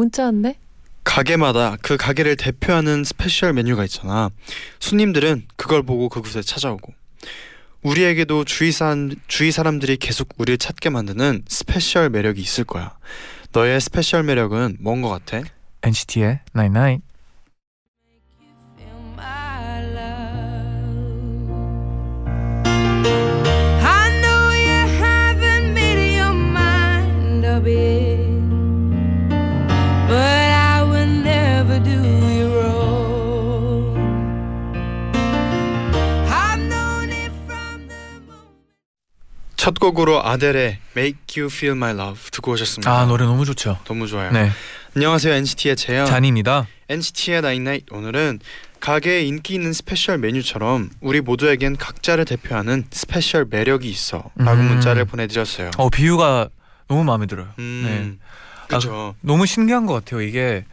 문자 왔네. 가게마다 그 가게를 대표하는 special 메뉴가 있잖아. 손님들은 그걸 보고 그곳에 찾아오고 우리에게도 주위 사람 주위 사람들이 계속 우리를 찾게 만드는 special 매력이 있을 거야. 너의 special 매력은 뭔 것 같아? NCT의 Night Night. feel 첫 곡으로 아델의 Make You Feel My Love 듣고 오셨습니다. 아 노래 너무 좋죠. 너무 좋아요. 네, 안녕하세요 NCT의 재현. 쟈니입니다. NCT의 night night 오늘은 가게에 인기 있는 special 메뉴처럼 우리 모두에겐 각자를 대표하는 special 매력이 있어 라고 음. 문자를 보내드렸어요 어 비유가 너무 마음에 들어요. 음, 네. 그렇죠 너무 신기한 것 같아요. 이게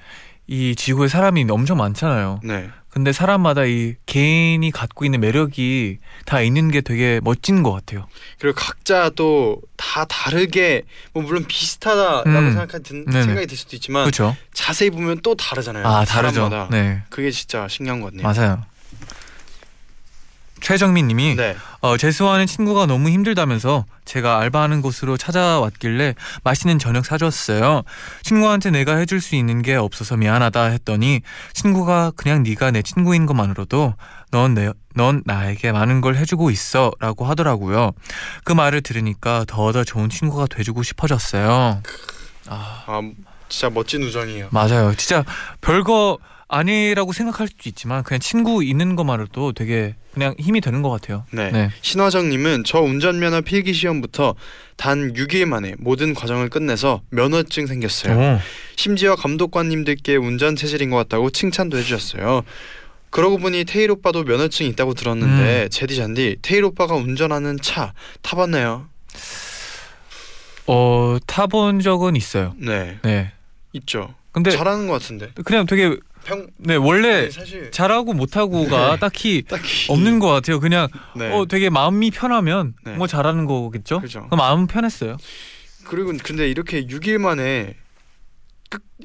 이 지구에 사람이 엄청 많잖아요. 네. 근데 사람마다 이 개인이 갖고 있는 매력이 다 있는 게 되게 멋진 것 같아요. 그리고 각자 또 다 다르게 뭐 물론 비슷하다라고 음. 생각한. 생각이 들 수도 있지만 그렇죠? 자세히 보면 또 다르잖아요 아 다르죠. 사람마다. 네, 그게 진짜 신기한 것 같네요 맞아요. 최정민 님이 네. 어, 재수하는 친구가 너무 힘들다면서 제가 알바하는 곳으로 찾아왔길래 맛있는 저녁 사줬어요. 친구한테 내가 해줄 수 있는 게 없어서 미안하다 했더니 친구가 그냥 네가 내 친구인 것만으로도 넌, 내, 넌 나에게 많은 걸 해주고 있어 라고 하더라고요. 그 말을 들으니까 더더 좋은 친구가 돼주고 싶어졌어요. 아 아 진짜 멋진 우정이에요 맞아요. 진짜 별거 아니라고 생각할 수도 있지만 그냥 친구 있는 것만으로도 되게 그냥 힘이 되는 것 같아요. 네. 네. 신화정님은 저 운전면허 필기 시험부터 단 6일 만에 모든 과정을 끝내서 면허증 생겼어요. 오. 심지어 감독관님들께 운전 체질인 것 같다고 칭찬도 해주셨어요. 그러고 보니 테일 오빠도 면허증이 있다고 들었는데 음. 제디 잔디 테일 오빠가 운전하는 차 타봤나요? 어 타본 적은 있어요. 네 네. 있죠. 근데 잘하는 것 같은데. 그냥 되게 평 네 원래 네, 사실 잘하고 못하고가 네. 딱히 딱히 없는 것 같아요. 그냥 네. 어 되게 마음이 편하면 네. 뭐 잘하는 거겠죠. 그죠. 그 마음은 편했어요. 그리고 근데 이렇게 6일 만에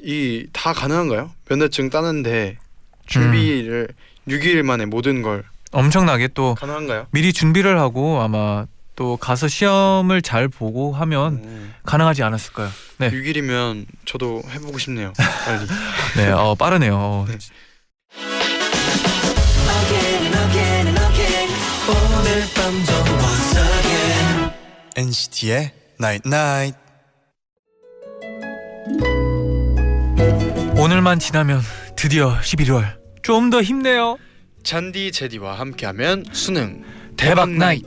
이 다 가능한가요? 면허증 따는데 준비를 음. 6일 만에 모든 걸 엄청나게 또 가능한가요? 미리 준비를 하고 아마 또 가서 시험을 잘 보고 하면 음. 가능하지 않았을까요? 네. 6일이면 저도 해보고 싶네요. 빨리. 네, 어 빠르네요. 어, 네. NCT의 Night Night. 오늘만 지나면 드디어 11월. 좀 더 힘내요. 잔디 제디와 함께하면 수능 대박 나잇.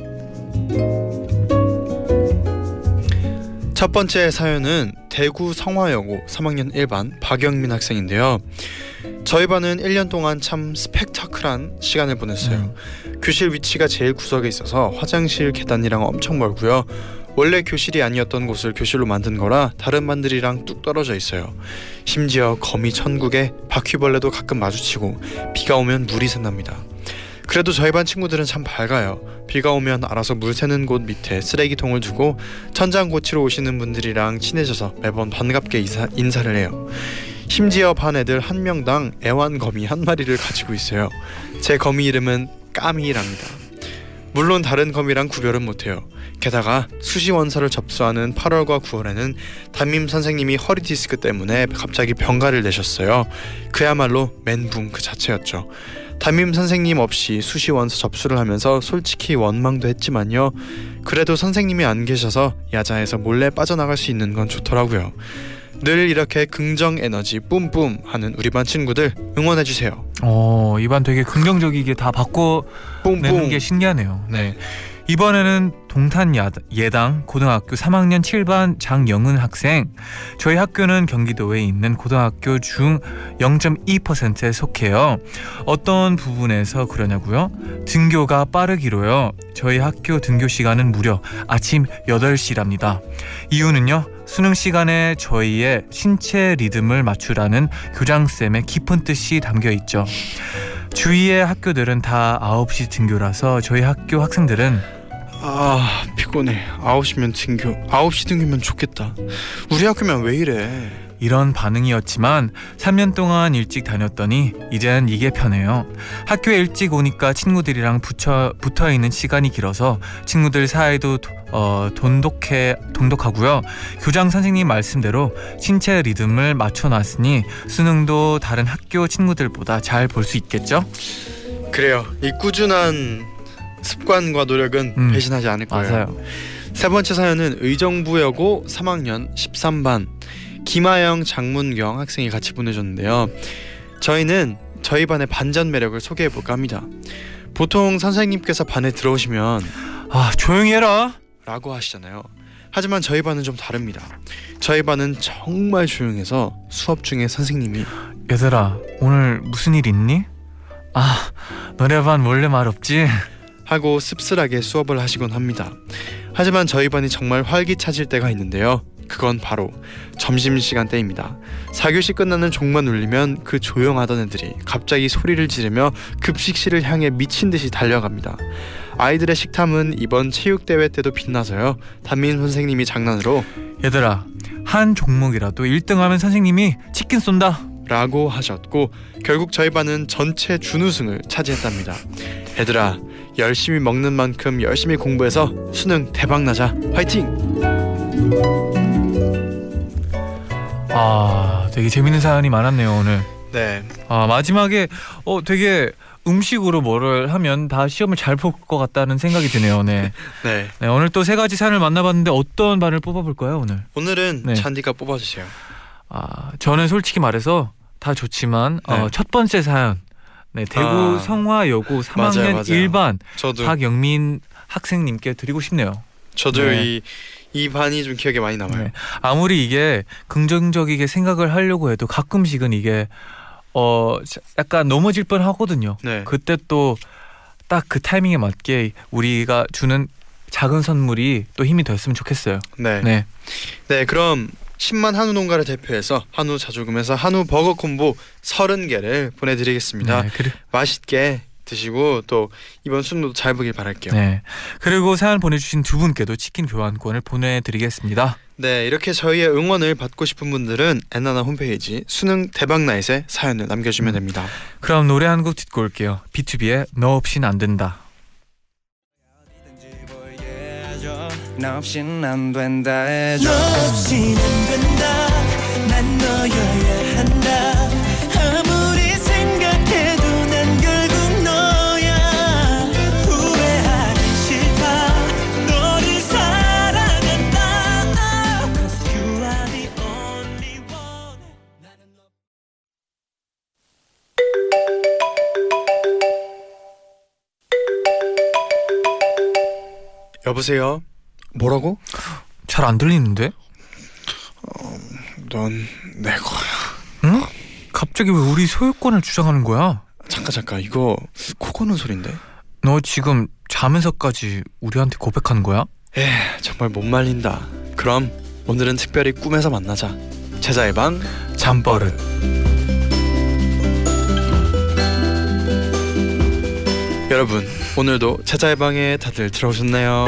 첫 번째 사연은 대구 성화여고 3학년 1반 박영민 학생인데요. 저희 반은 1년 동안 참 스펙타클한 시간을 보냈어요. 교실 위치가 제일 구석에 있어서 화장실 계단이랑 엄청 멀고요. 원래 교실이 아니었던 곳을 교실로 만든 거라 다른 반들이랑 뚝 떨어져 있어요. 심지어 거미 천국에 바퀴벌레도 가끔 마주치고 비가 오면 물이 샌답니다. 그래도 저희 반 친구들은 참 밝아요. 비가 오면 알아서 물 새는 곳 밑에 쓰레기통을 두고 천장 고치러 오시는 분들이랑 친해져서 매번 반갑게 인사, 인사를 해요. 심지어 반 애들 한 명당 애완거미 한 마리를 가지고 있어요. 제 거미 이름은 까미랍니다. 물론 다른 거미랑 구별은 못해요. 게다가 수시 원서를 접수하는 8월과 9월에는 담임 선생님이 허리 디스크 때문에 갑자기 병가를 내셨어요. 그야말로 멘붕 그 자체였죠. 담임 선생님 없이 수시 원서 접수를 하면서 솔직히 원망도 했지만요. 그래도 선생님이 안 계셔서 야자에서 몰래 빠져나갈 수 있는 건 좋더라고요. 늘 이렇게 긍정 에너지 뿜뿜 하는 우리 반 친구들 응원해 주세요. 어, 이 반 되게 긍정적이게 다 바꿔 내는 뿜뿜. 게 신기하네요. 네. 이번에는 동탄 야- 예당 고등학교 3학년 7반 장영은 학생. 저희 학교는 경기도에 있는 고등학교 중 0.2%에 속해요. 어떤 부분에서 그러냐고요? 등교가 빠르기로요. 저희 학교 등교 시간은 무려 아침 8시랍니다. 이유는요. 수능 시간에 저희의 신체 리듬을 맞추라는 교장쌤의 깊은 뜻이 담겨 있죠. 주위의 학교들은 다 9시 등교라서 저희 학교 학생들은 아 피곤해 9시면 등교 9시 등교면 좋겠다 우리 학교면 왜 이래 이런 반응이었지만 3년 동안 일찍 다녔더니 이젠 이게 편해요. 학교에 일찍 오니까 친구들이랑 붙여, 붙어 있는 시간이 길어서 친구들 사이도 도- 어, 돈독해 돈독하고요. 교장 선생님 말씀대로 신체 리듬을 맞춰 놨으니 수능도 다른 학교 친구들보다 잘 볼 수 있겠죠? 그래요 이 꾸준한 습관과 노력은 음. 배신하지 않을 거예요 맞아요. 세 번째 사연은 의정부여고 3학년 13반 김하영 장문경 학생이 같이 보내줬는데요. 저희는 저희 반의 반전 매력을 소개해 볼까 합니다. 보통 선생님께서 반에 들어오시면 아 조용히 해라. 라고 하시잖아요. 하지만 저희 반은 좀 다릅니다. 저희 반은 정말 조용해서 수업 중에 선생님이 얘들아 오늘 무슨 일 있니? 아 너네 반 원래 말 없지? 하고 씁쓸하게 수업을 하시곤 합니다. 하지만 저희 반이 정말 활기차질 때가 있는데요. 그건 바로 점심시간 때입니다. 4교시 끝나는 종만 울리면 그 조용하던 애들이 갑자기 소리를 지르며 급식실을 향해 미친 듯이 달려갑니다. 아이들의 식탐은 이번 체육대회 때도 빛나서요. 담임 선생님이 장난으로 얘들아 한 종목이라도 1등하면 선생님이 치킨 쏜다. 라고 하셨고 결국 저희 반은 전체 준우승을 차지했답니다. 얘들아 열심히 먹는 만큼 열심히 공부해서 수능 대박 나자. 화이팅! 아 되게 재밌는 사연이 많았네요 오늘. 네. 아 마지막에 어 되게 음식으로 뭐를 하면 다 시험을 잘 볼 것 같다는 생각이 드네요. 네. 네. 네 오늘 또 세 가지 사연을 만나봤는데 어떤 반을 뽑아볼까요 오늘? 오늘은 네. 잔디가 뽑아주세요. 아 저는 솔직히 말해서 다 좋지만 어, 네. 첫 번째 사연. 네 대구 아. 성화여고 3학년 맞아요, 맞아요. 1반 저도 박영민 학생님께 드리고 싶네요. 저도 네. 이, 이 반이 좀 기억에 많이 남아요. 네. 아무리 이게 긍정적이게 생각을 하려고 해도 가끔씩은 이게 어 약간 넘어질 뻔 하거든요. 네. 그때 또 딱 그 타이밍에 맞게 우리가 주는 작은 선물이 또 힘이 됐으면 좋겠어요. 네. 네. 네. 그럼 10만 한우 농가를 대표해서 한우 자조금에서 한우 버거 콤보 30개를 보내드리겠습니다. 네. 그리, 맛있게 드시고 또 이번 수능도 잘 보길 바랄게요. 네. 그리고 사연 보내주신 두 분께도 치킨 교환권을 보내드리겠습니다. 네, 이렇게 저희의 응원을 받고 싶은 분들은 엔나나 홈페이지 수능 대박나잇에 사연을 남겨주면 음. 됩니다. 그럼 노래 한 곡 듣고 올게요. B2B의 너 없인 안 된다. 너 없인 안 된다 해줘. 너 없이는 된다. 난 너여야 한다. 아무리 생각해도 난 결국 너야. 후회하기 싫다. 너를 사랑한다. Cause you are the only one. 나는 너 여보세요. 뭐라고? 잘 안 들리는데? 넌내 거야. 응? 갑자기 왜 우리 소유권을 주장하는 거야? 잠깐 잠깐 이거 코 고는 소린데. 너 지금 자면서까지 우리한테 고백하는 거야? 에 정말 못 말린다. 그럼 오늘은 특별히 꿈에서 만나자. 제자의 방 잠버릇. 여러분 오늘도 제자의 방에 다들 들어오셨나요?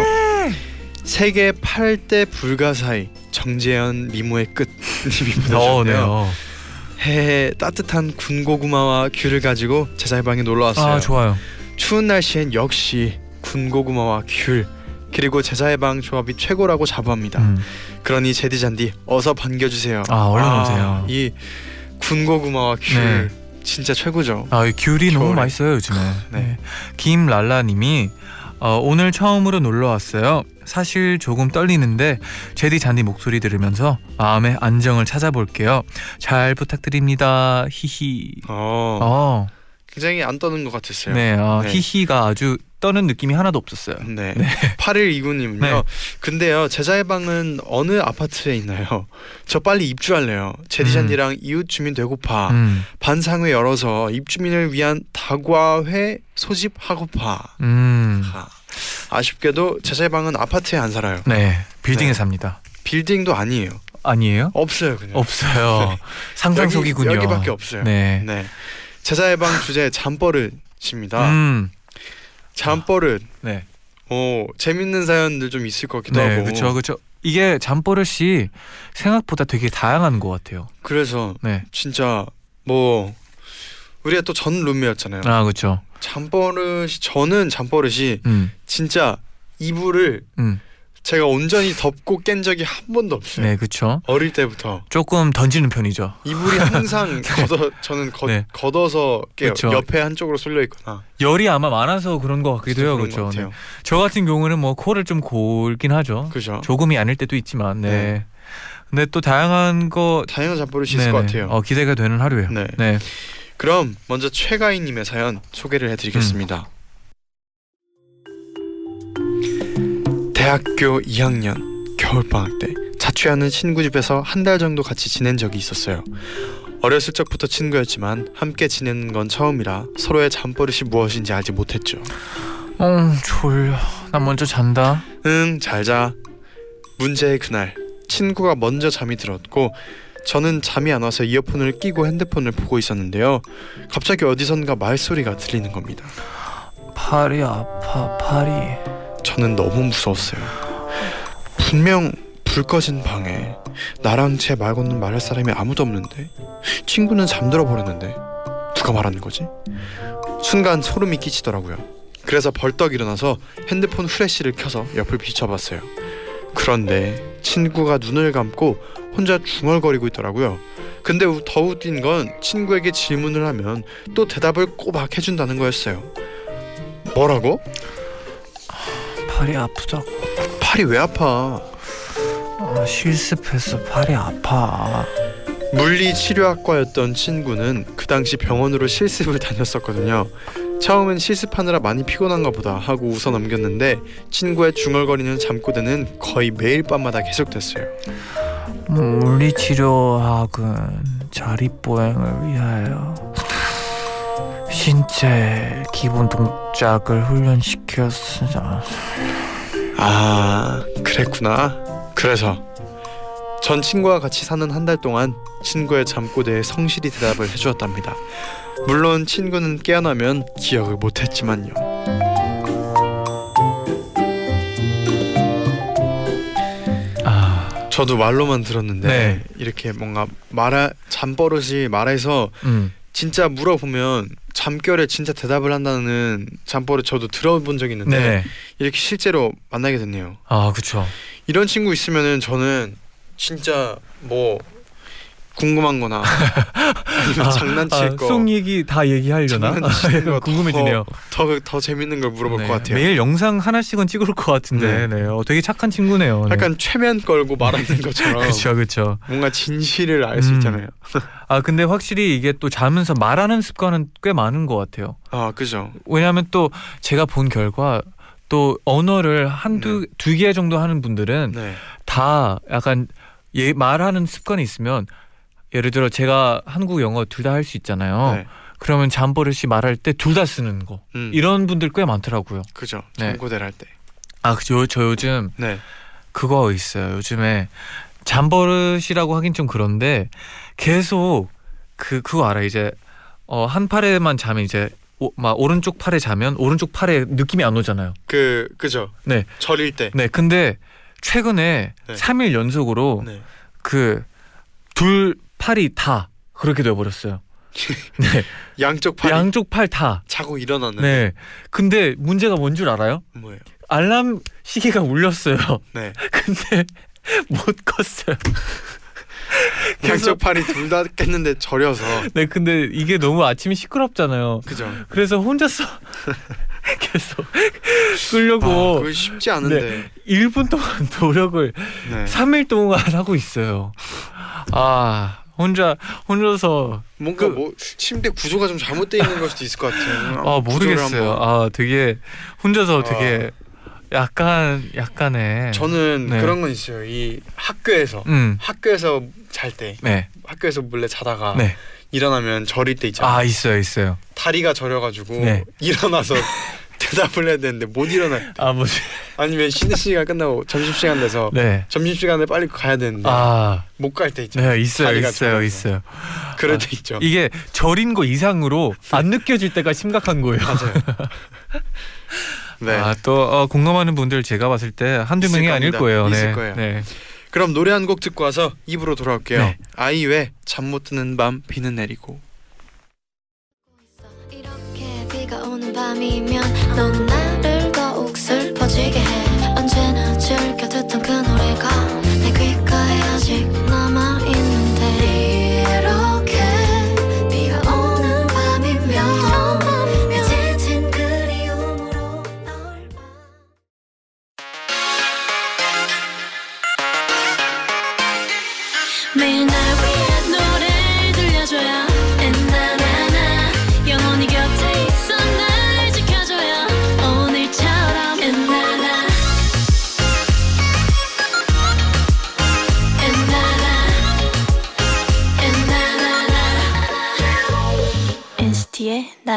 세계 8대 불가사의 정재현 미모의 끝 님이 보내주셨네요. 네요. 해해 따뜻한 군고구마와 귤을 가지고 제자의 방에 놀러 왔어요. 아 좋아요. 추운 날씨엔 역시 군고구마와 귤 그리고 제자의 방 조합이 최고라고 자부합니다. 음. 그러니 제디 잔디 어서 반겨주세요. 아, 얼른 오세요. 이 군고구마와 귤 네. 진짜 최고죠. 아, 이 귤이 너무 겨울에. 맛있어요 요즘에. 네. 네. 김랄라님이 어, 오늘 처음으로 놀러 왔어요. 사실 조금 떨리는데 제디 잔디 목소리 들으면서 마음의 안정을 찾아볼게요. 잘 부탁드립니다. 히히. 어, 어, 굉장히 안 떠는 것 같았어요. 네, 어, 네. 히히가 아주 떠는 느낌이 하나도 없었어요. 네. 8129님은요. 네. 근데요, 제자의 방은 어느 아파트에 있나요? 저 빨리 입주할래요. 제디찬이랑 이웃 주민 되고파. 음, 반상회 열어서 입주민을 위한 다과회 소집하고파. 음, 아, 아쉽게도 제자의 방은 아파트에 안 살아요. 네, 빌딩에 네. 삽니다. 빌딩도 아니에요. 아니에요? 없어요, 그냥. 없어요. 상상 속이군요. 여기, 여기밖에 없어요. 네. 네. 제자의 방 주제 잠버릇입니다. 음, 잠버릇. 네. 오, 재밌는 사연들 좀 있을 것 같기도 네, 하고. 그렇죠, 그렇죠. 이게 잠버릇이 생각보다 되게 다양한 것 같아요. 그래서 네, 진짜 뭐 우리가 또 전 룸메였잖아요. 아 그렇죠. 잠버릇이 저는 잠버릇이 음, 진짜 이불을 음, 제가 온전히 덮고 깬 적이 한 번도 없어요. 네, 그렇죠. 어릴 때부터 조금 던지는 편이죠. 이불이 항상 걷어 저는 걷, 네. 걷어서 깨요. 그쵸. 옆에 한쪽으로 쏠려 있거나 열이 아마 많아서 그런 것 같기도 해요, 그렇죠. 네. 저 같은 경우는 뭐 코를 좀 골긴 하죠. 그죠. 조금이 아닐 때도 있지만, 네. 네. 근데 또 다양한 거 다양한 잠버릇이 있을 것 네네. 같아요. 어, 기대가 되는 하루예요. 네. 네. 그럼 먼저 최가희 님의 사연 소개를 해 드리겠습니다. 대학교 2학년 겨울방학 때 자취하는 친구 집에서 한 달 정도 같이 지낸 적이 있었어요. 어렸을 적부터 친구였지만 함께 지내는 건 처음이라 서로의 잠버릇이 무엇인지 알지 못했죠. 어, 졸려. 나 먼저 잔다. 응, 잘 자. 문제의 그날 친구가 먼저 잠이 들었고 저는 잠이 안 와서 이어폰을 끼고 핸드폰을 보고 있었는데요. 갑자기 어디선가 말소리가 들리는 겁니다. 팔이 아파, 팔이. 저는 너무 무서웠어요. 분명 불 꺼진 방에 나랑 제말 건는 말할 사람이 아무도 없는데 친구는 잠들어 버렸는데 누가 말하는 거지? 순간 소름이 끼치더라고요. 그래서 벌떡 일어나서 핸드폰 후레쉬를 켜서 옆을 비춰봤어요. 그런데 친구가 눈을 감고 혼자 중얼거리고 있더라고요. 근데 우- 더 웃긴 건 친구에게 질문을 하면 또 대답을 꼬박 해준다는 거였어요. 뭐라고? 팔이 아프다고. 팔이 왜 아파? 아, 실습해서 팔이 아파. 물리치료학과였던 친구는 그 당시 병원으로 실습을 다녔었거든요. 처음엔 실습하느라 많이 피곤한가 보다 하고 웃어 넘겼는데 친구의 중얼거리는 잠꼬대는 거의 매일 밤마다 계속됐어요. 물리치료학은 자립보행을 위하여 신체 기본 동작을 훈련시켰으나 아, 그랬구나. 그래서 전 친구와 같이 사는 한 달 동안 친구의 잠꼬대에 성실히 대답을 해주었답니다. 물론 친구는 깨어나면 기억을 못했지만요. 아, 저도 말로만 들었는데 네. 이렇게 뭔가 말하 잠버릇이 말해서 음, 진짜 물어보면 잠결에 진짜 대답을 한다는 잠버릇 저도 들어본 적이 있는데 네, 이렇게 실제로 만나게 됐네요. 아, 그렇죠. 이런 친구 있으면은 저는 진짜 뭐 궁금한 거나 아니면 장난칠 거, 송 얘기 다 얘기하려나? 장난치는 거 궁금해지네요. 더더 재밌는 걸 물어볼 네, 것 같아요. 매일 영상 하나씩은 찍을 것 같은데, 네, 어, 되게 착한 친구네요. 네. 약간 최면 걸고 말하는 것처럼 그렇죠, 그렇죠. 뭔가 진실을 알수 음. 있잖아요. 아 근데 확실히 이게 또 자면서 말하는 습관은 꽤 많은 것 같아요. 아 그죠. 왜냐하면 또 제가 본 결과 또 언어를 한두 두 개 정도 하는 분들은 네. 다 약간 예, 말하는 습관이 있으면 예를 들어 제가 한국 영어 둘 다 할 수 있잖아요. 네. 그러면 잠버릇이 말할 때 둘 다 쓰는 거 음. 이런 분들 꽤 많더라고요. 그죠. 네. 잠고대를 할 때. 아, 저, 저 요즘 네. 그거 있어요. 요즘에 잠버릇이라고 하긴 좀 그런데 계속 그 그거 알아 이제 어 한 팔에만 자면 이제 오, 막 오른쪽 팔에 자면 오른쪽 팔에 느낌이 안 오잖아요. 그 그죠. 네. 절일 때. 네, 근데 최근에 네. 삼 3일 연속으로 네. 그둘 팔이 다 그렇게 되어 버렸어요. 네. 양쪽 팔이 양쪽 팔 다. 자고 일어나는. 네. 근데 문제가 뭔 줄 알아요? 뭐예요? 알람 시계가 울렸어요. 네. 근데 못 껐어요. 양쪽 팔이 둘 다 깼는데 절여서. 네, 근데 이게 너무 아침이 시끄럽잖아요. 그죠. 그래서 혼자서 계속 아, 끌려고 그거 쉽지 않은데. 1분 동안 노력을 네. 3일 동안 하고 있어요. 아, 혼자 혼자서 뭔가 그- 뭐 침대 구조가 좀 잘못되어 있는 걸 수도 있을 것 같아요. 아 모르겠어요. 아 되게 혼자서 되게 약간 약간의 저는 네. 그런 건 있어요. 이 학교에서 음. 학교에서 잘 때 네. 학교에서 몰래 자다가 네. 일어나면 저릴 때 있잖아요. 아 있어요, 있어요. 다리가 저려가지고 네. 일어나서 대답을 해야 되는데 못 일어나. 아 뭐지? 아니면 쉬는 시간 끝나고 점심 시간 돼서 네. 점심 시간에 빨리 가야 되는데 아, 못 갈 때 있잖아요. 네, 있어요, 있어요, 저려서. 있어요. 그럴 아, 때 있죠. 이게 절인 거 이상으로 안 느껴질 때가 심각한 거예요. 맞아요. 네. 아, 또 어, 공감하는 분들 제가 봤을 때 한두 명이 아닐. 거예요. 있을 네. 거예요. 네. 그럼 노래 한 곡 듣고 와서 입으로 돌아올게요. 네. 아이유의 잠 못 드는 밤 비는 내리고. 밤이면 넌나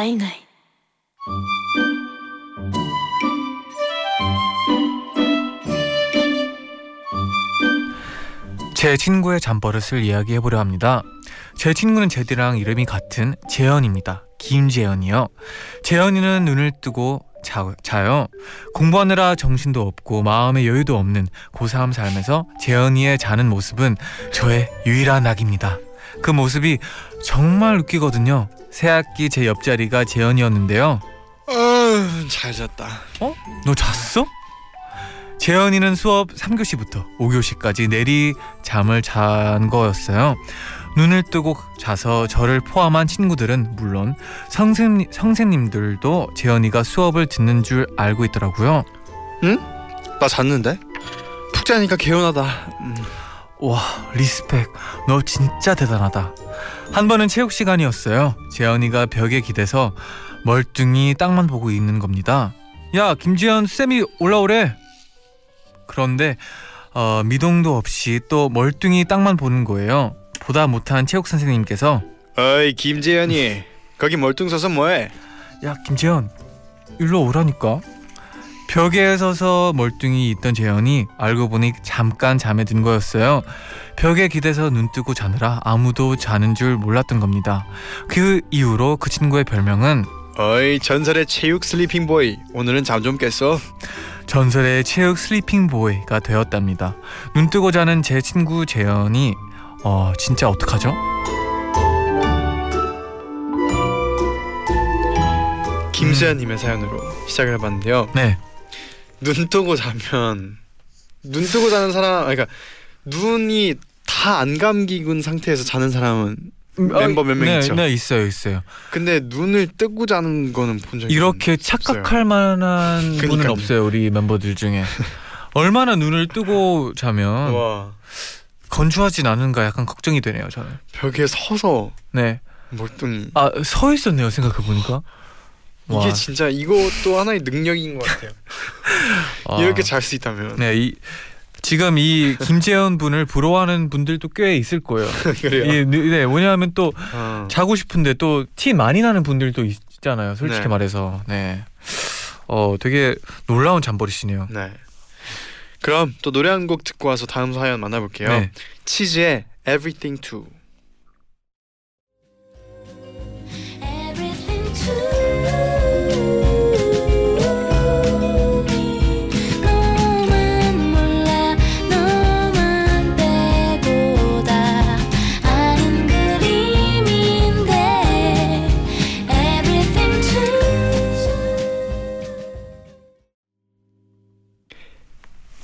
night night 제 친구의 잠버릇을 이야기해 보려 합니다. 제 친구는 제디랑 이름이 같은 재현입니다. 김재현이요. 재현이는 눈을 뜨고 자, 자요. 공부하느라 정신도 없고 마음의 여유도 없는 고3 삶에서 재현이의 자는 모습은 저의 유일한 낙입니다. 그 모습이 정말 웃기거든요. 새학기 제 옆자리가 재현이었는데요. 아, 잘 잤다. 너 잤어? 재현이는 수업 3교시부터 5교시까지 내리 잠을 잔 거였어요. 눈을 뜨고 자서 저를 포함한 친구들은 물론 선생, 선생님들도 재현이가 수업을 듣는 줄 알고 있더라고요. 나 잤는데? 푹 자니까 개운하다. 음. 와 respect. 너 진짜 대단하다. 한 번은 체육 시간이었어요. 재현이가 벽에 기대서 멀뚱히 땅만 보고 있는 겁니다. 야 김재현 쌤이 올라오래. 그런데 어, 미동도 없이 또 멀뚱히 땅만 보는 거예요. 보다 못한 체육 선생님께서. 어이 김재현이. 거기 멀뚱 서서 뭐해? 야 김재현. 일로 오라니까 벽에 서서 멀뚱히 있던 재현이 알고 보니 잠깐 잠에 든 거였어요. 벽에 기대서 눈 뜨고 자느라 아무도 자는 줄 몰랐던 겁니다. 그 이후로 그 친구의 별명은 어이 전설의 체육 sleeping boy 오늘은 잠 좀 깼어? 전설의 체육 sleeping boy가 되었답니다. 눈 뜨고 자는 제 친구 재현이 어 진짜 어떡하죠? 김수현님의 사연으로 시작을 해봤는데요. 네. 눈 뜨고 자면 눈 뜨고 자는 사람, 그러니까 눈이 다 안 감기군 상태에서 자는 사람은 멤버 몇명 네, 있죠. 네 있어요 있어요. 근데 눈을 뜨고 자는 거는 본 적이 이렇게 착각할 만한 분은 그러니까요. 없어요 우리 멤버들 중에. 얼마나 눈을 뜨고 자면 와 건조하진 않은가 약간 걱정이 되네요 저는. 벽에 서서 네. 멀뚱히 아서 있었네요 생각해 보니까. 이게 진짜 이것도 하나의 능력인 것 같아요. 이렇게 잘 수 있다면 네, 이 지금 이 김재현 분을 부러워하는 분들도 꽤 있을 거예요. 그래요. 이, 네, 뭐냐면 또 어. 자고 싶은데 또 티 많이 나는 분들도 있잖아요. 솔직히 네. 말해서. 네. 어, 되게 놀라운 잠버릇이네요. 네. 그럼 또 노래 한 곡 듣고 와서 다음 사연 만나볼게요. 네. 치즈의 Everything To. Everything to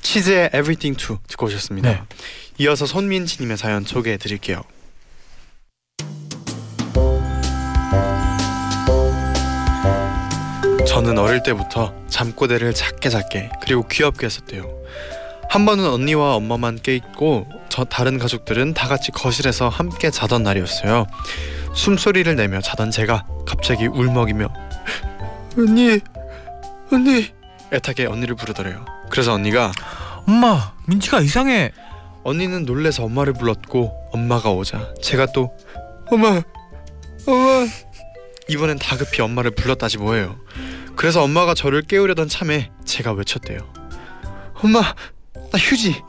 치즈의 Everything To 듣고 오셨습니다. 네. 이어서 손민지님의 사연 소개해 드릴게요. 저는 어릴 때부터 잠꼬대를 작게 작게 그리고 귀엽게 했었대요. 한 번은 언니와 엄마만 깨 있고 저 다른 가족들은 다 같이 거실에서 함께 자던 날이었어요. 숨소리를 내며 자던 제가 갑자기 울먹이며 언니 언니 애타게 언니를 부르더래요. 그래서 언니가 엄마 민지가 이상해. 언니는 놀래서 엄마를 불렀고 엄마가 오자 제가 또 엄마 엄마 이번엔 다급히 엄마를 불렀다지 뭐예요. 그래서 엄마가 저를 깨우려던 참에 제가 외쳤대요. 엄마 나 휴지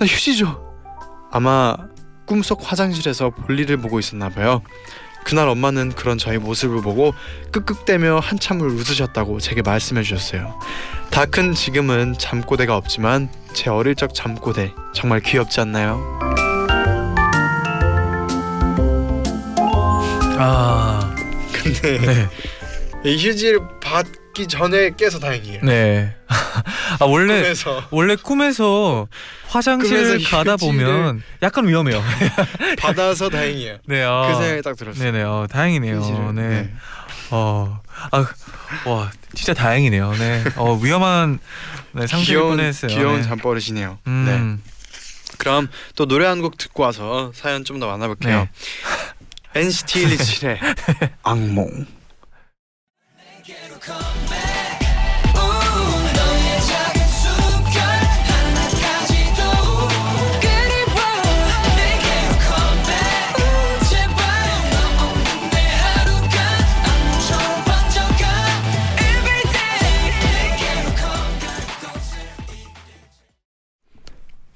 나 휴지 줘. 아마 꿈속 화장실에서 볼일을 보고 있었나 봐요. 그날 엄마는 그런 저의 모습을 보고 끄끄대며 한참을 웃으셨다고 제게 말씀해 주셨어요. 다 큰 지금은 잠꼬대가 없지만 제 어릴 적 잠꼬대 정말 귀엽지 않나요? 아 근데 네. 이 휴지를 받기 전에 깨서 다행이에요. 네. 아 원래 꿈에서 원래 꿈에서 화장실 꿈에서 가다 보면 약간 위험해요. 받아서 다행이에요. 네. 아, 그 생각이 딱 들었어요. 네네. 어, 다행이네요. 휴지를. 네. 어. 아, 와, 진짜 다행이네요. 네. 어, 위험한 네, 귀여운 뻔했어요. 귀여운 네. 잠버릇이네요. 네. 음. 그럼 또 노래 한 곡 듣고 와서 사연 좀 더 만나볼게요. 네. NCT 127의 악몽.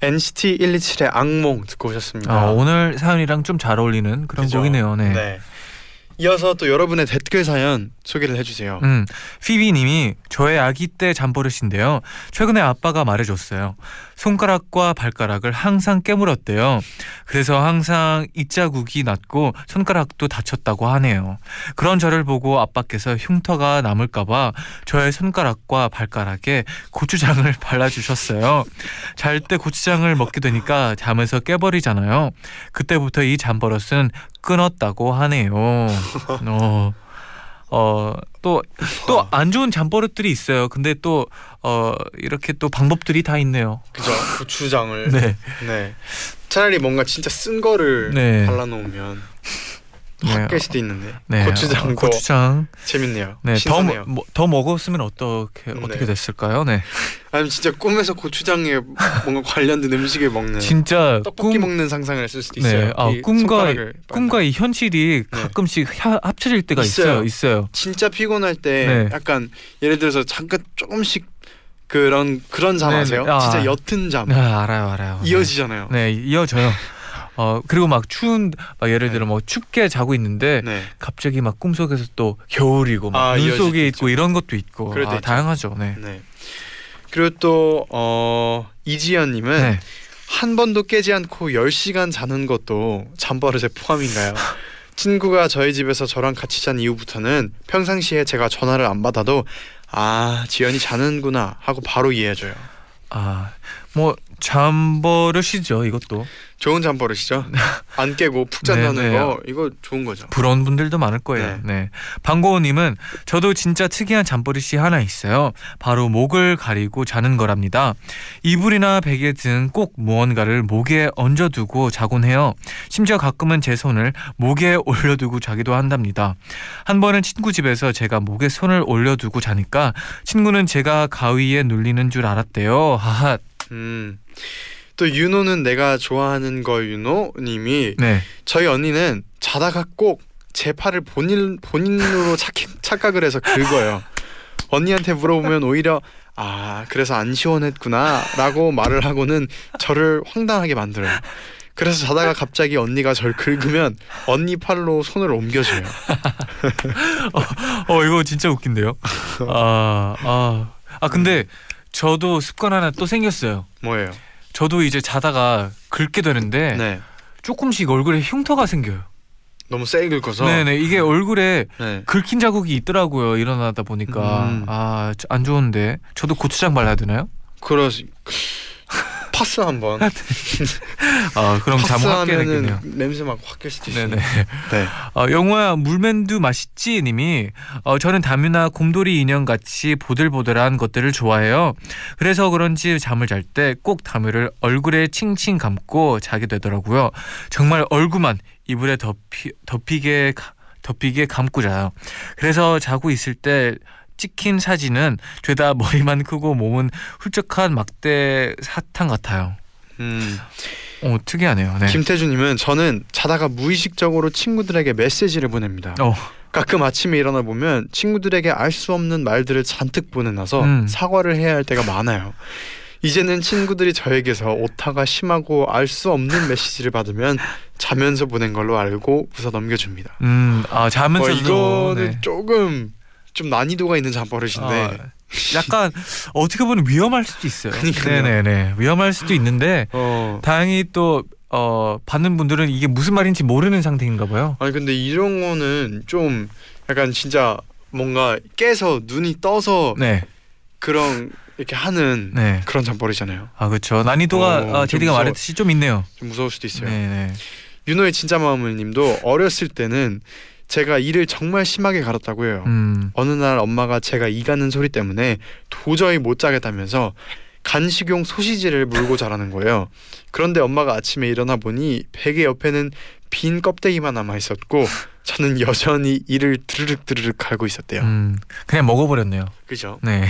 NCT 127의 악몽 듣고 오셨습니다. 아, 오늘 사연이랑 좀 잘 어울리는 그런 그죠? 곡이네요. 네. 네. 이어서 또 여러분의 댓글 사연 소개를 해주세요. 음, 피비님이 저의 아기 때 잠버릇인데요. 최근에 아빠가 말해줬어요. 손가락과 발가락을 항상 깨물었대요. 그래서 항상 입자국이 났고 손가락도 다쳤다고 하네요. 그런 저를 보고 아빠께서 흉터가 남을까봐 저의 손가락과 발가락에 고추장을 발라주셨어요. 잘 때 고추장을 먹게 되니까 잠에서 깨버리잖아요. 그때부터 이 잠버릇은 끊었다고 하네요. 어. 어, 또, 또 안 좋은 잠버릇들이 있어요. 근데 또, 어, 이렇게 또 방법들이 다 있네요. 그죠? 고추장을. 네. 네. 차라리 뭔가 진짜 쓴 거를 네. 발라놓으면 네. 확깰 수도 있는데. 네. 고추장도 어, 고추장. 재밌네요. 네. 더, 신선해요. 뭐, 더 먹었으면 어떻게, 네. 어떻게 됐을까요? 네. 아니면 진짜 꿈에서 고추장에 뭔가 관련된 음식을 먹는 진짜 떡볶이 꿈, 먹는 상상을 했을 수도 있어요. 네. 아, 이 꿈과, 꿈과 이 현실이 네. 가끔씩 하- 합쳐질 때가 있어요. 있어요. 있어요. 진짜 피곤할 때 네. 약간 예를 들어서 잠깐 조금씩 그런 그런 잠 네, 아세요? 네. 아. 진짜 옅은 잠 네, 알아요, 알아요. 네. 이어지잖아요. 네, 이어져요. 어, 그리고 막 추운, 막 예를 들어 뭐 춥게 자고 있는데 네. 갑자기 막 꿈속에서 또 겨울이고 막 아, 눈 이어질 속에 때 있고. 이런 것도 있고 아, 있죠. 다양하죠. 네. 네. 그리고 또 어, 이지연 님은 네. 한 번도 깨지 않고 10시간 자는 것도 잠버릇에 포함인가요? 친구가 저희 집에서 저랑 같이 잔 이후부터는 평상시에 제가 전화를 안 받아도 아 지연이 자는구나 하고 바로 이해해줘요. 아, 뭐 잠버릇이죠, 이것도. 좋은 잠버릇이죠. 안 깨고 푹 잔다는 네, 네. 거 이거 좋은 거죠. 부러운 분들도 많을 거예요. 네. 방고우님은 저도 진짜 특이한 잠버릇이 하나 있어요. 바로 목을 가리고 자는 거랍니다. 이불이나 베개 등 꼭 무언가를 목에 얹어두고 자곤 해요. 심지어 가끔은 제 손을 목에 올려두고 자기도 한답니다. 한 번은 친구 집에서 제가 목에 손을 올려두고 자니까 친구는 제가 가위에 눌리는 줄 알았대요. 하하. 음. 또 윤호는 내가 좋아하는 거 윤호님이 네. 저희 언니는 자다가 꼭 제 팔을 본인 본인으로 착, 착각을 해서 긁어요. 언니한테 물어보면 오히려 아 그래서 안 시원했구나라고 말을 하고는 저를 황당하게 만들어요. 그래서 자다가 갑자기 언니가 절 긁으면 언니 팔로 손을 옮겨줘요. 어 이거 진짜 웃긴데요. 아, 아, 아 근데 저도 습관 하나 또 생겼어요. 뭐예요? 저도 이제 자다가 긁게 되는데 네. 조금씩 얼굴에 흉터가 생겨요. 너무 세게 긁어서. 네네 이게 얼굴에 네. 긁힌 자국이 있더라고요. 일어나다 보니까 음. 아안 좋은데 저도 고추장 발라야 되나요? 그러시 파스 한번. 아, 그럼 잠을 확 깨겠네요. 파스하면은 냄새 막 확 깰 수도 있어요. 네네. 네. 어, 영호야 물맨두 맛있지 님이 어, 저는 담요나 곰돌이 인형 같이 보들보들한 것들을 좋아해요. 그래서 그런지 잠을 잘 때 꼭 담요를 얼굴에 칭칭 감고 자게 되더라고요. 정말 얼굴만 이불에 덮이, 덮이게 가- 덮이게 감고 자요. 그래서 자고 있을 때 찍힌 사진은 죄다 머리만 크고 몸은 훌쩍한 막대 사탕 같아요. 음. 어 특이하네요. 네. 김태주님은 저는 자다가 무의식적으로 친구들에게 메시지를 보냅니다. 어. 가끔 아침에 일어나 보면 친구들에게 알 수 없는 말들을 잔뜩 보내놔서 음. 사과를 해야 할 때가 많아요. 이제는 친구들이 저에게서 오타가 심하고 알 수 없는 메시지를 받으면 자면서 보낸 걸로 알고 웃어 넘겨줍니다. 음, 아 어, 자면서도 이거는 네. 조금 좀 난이도가 있는 잠버릇인데 어, 약간 어떻게 보면 위험할 수도 있어요. 그러니까요. 네네네 위험할 수도 있는데 어. 다행히 또 어, 받는 분들은 이게 무슨 말인지 모르는 상태인가 봐요. 아니 근데 이런 거는 좀 약간 진짜 뭔가 깨서 눈이 떠서 네, 그런 이렇게 하는 네. 그런 잠버릇이잖아요. 아 그렇죠. 난이도가 어, 아, 좀 제디가 무서워. 말했듯이 좀 있네요. 좀 무서울 수도 있어요. 네네. 윤호의 진짜 마음을님도 어렸을 때는 제가 이를 정말 심하게 갈았다고 해요. 음, 어느 날 엄마가 제가 이 가는 소리 때문에 도저히 못 자겠다면서 간식용 소시지를 물고 자라는 거예요. 그런데 엄마가 아침에 일어나 보니 베개 옆에는 빈 껍데기만 남아 있었고 저는 여전히 이를 드르륵 드르륵 갈고 있었대요. 음, 그냥 먹어버렸네요. 그죠? 네.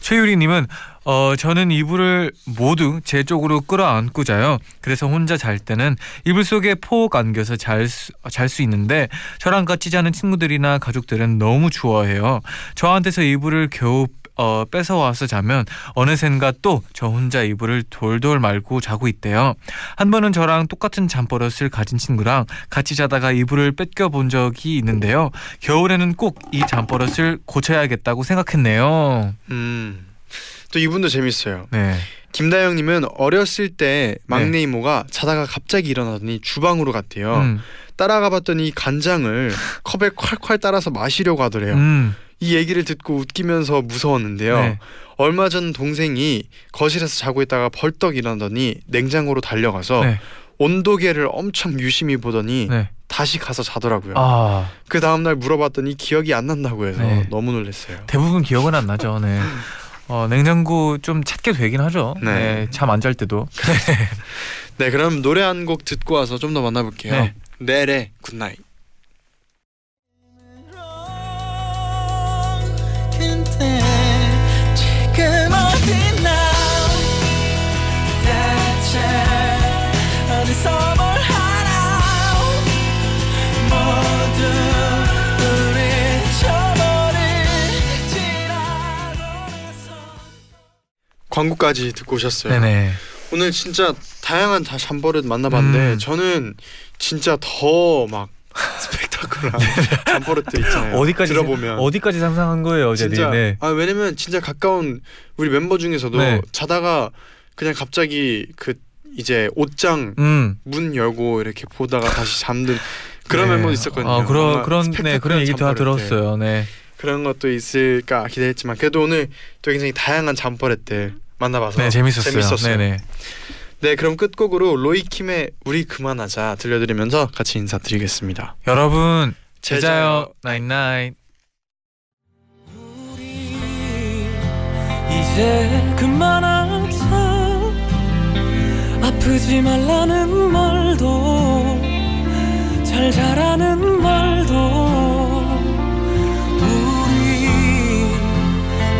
최유리님은 어 저는 이불을 모두 제 쪽으로 끌어안고 자요. 그래서 혼자 잘 때는 이불 속에 폭 안겨서 잘수 있는데 저랑 같이 자는 친구들이나 가족들은 너무 좋아해요. 저한테서 이불을 겨우 어, 뺏어와서 자면 어느샌가 또 저 혼자 이불을 돌돌 말고 자고 있대요. 한 번은 저랑 똑같은 잠버릇을 가진 친구랑 같이 자다가 이불을 뺏겨 본 적이 있는데요. 겨울에는 꼭 이 잠버릇을 고쳐야겠다고 생각했네요. 음. 또 이분도 재밌어요. 네. 김다영님은 어렸을 때 막내 이모가 자다가 갑자기 일어나더니 주방으로 갔대요. 음, 따라가 봤더니 간장을 컵에 콸콸 따라서 마시려고 하더래요. 음, 이 얘기를 듣고 웃기면서 무서웠는데요. 네. 얼마 전 동생이 거실에서 자고 있다가 벌떡 일어나더니 냉장고로 달려가서 네. 온도계를 엄청 유심히 보더니 네. 다시 가서 자더라고요. 아, 그 다음 날 물어봤더니 기억이 안 난다고 해서 네. 너무 놀랐어요. 대부분 기억은 안 나죠. 네. 어, 냉장고 좀 찾게 되긴 하죠. 네. 네. 잠 안 잘 때도. 네, 그럼 노래 한 곡 듣고 와서 좀 더 만나볼게요. 네. 내래 good night. 광고까지 듣고 오셨어요. 네네. 오늘 진짜 다양한 다 잠버릇 만나봤는데 음. 저는 진짜 더 막 스펙타클한 잠버릇들 있잖아요. 네. 어디까지 들어보면 어디까지 상상한 거예요, 제디? 진짜 네. 아 왜냐면 진짜 가까운 우리 멤버 중에서도 네. 자다가 그냥 갑자기 그 이제 옷장 음. 문 열고 이렇게 보다가 다시 잠든 그런 네. 멤버도 있었거든요. 아, 그런 그런 네, 그런 얘기 다. 들었어요. 네. 그런 것도 있을까 기대했지만 그래도 오늘 또 굉장히 다양한 잠버릇들 만나봐서 네, 재밌었어요. 재밌었어요. 네네. 네, 그럼 끝곡으로 로이킴의 우리 그만하자 들려드리면서 같이 인사드리겠습니다. 여러분 제자요 나잇나잇 이제 그만하자 아프지 말라는 말도 잘 자라는 말도 우리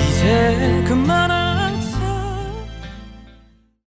이제 그만하자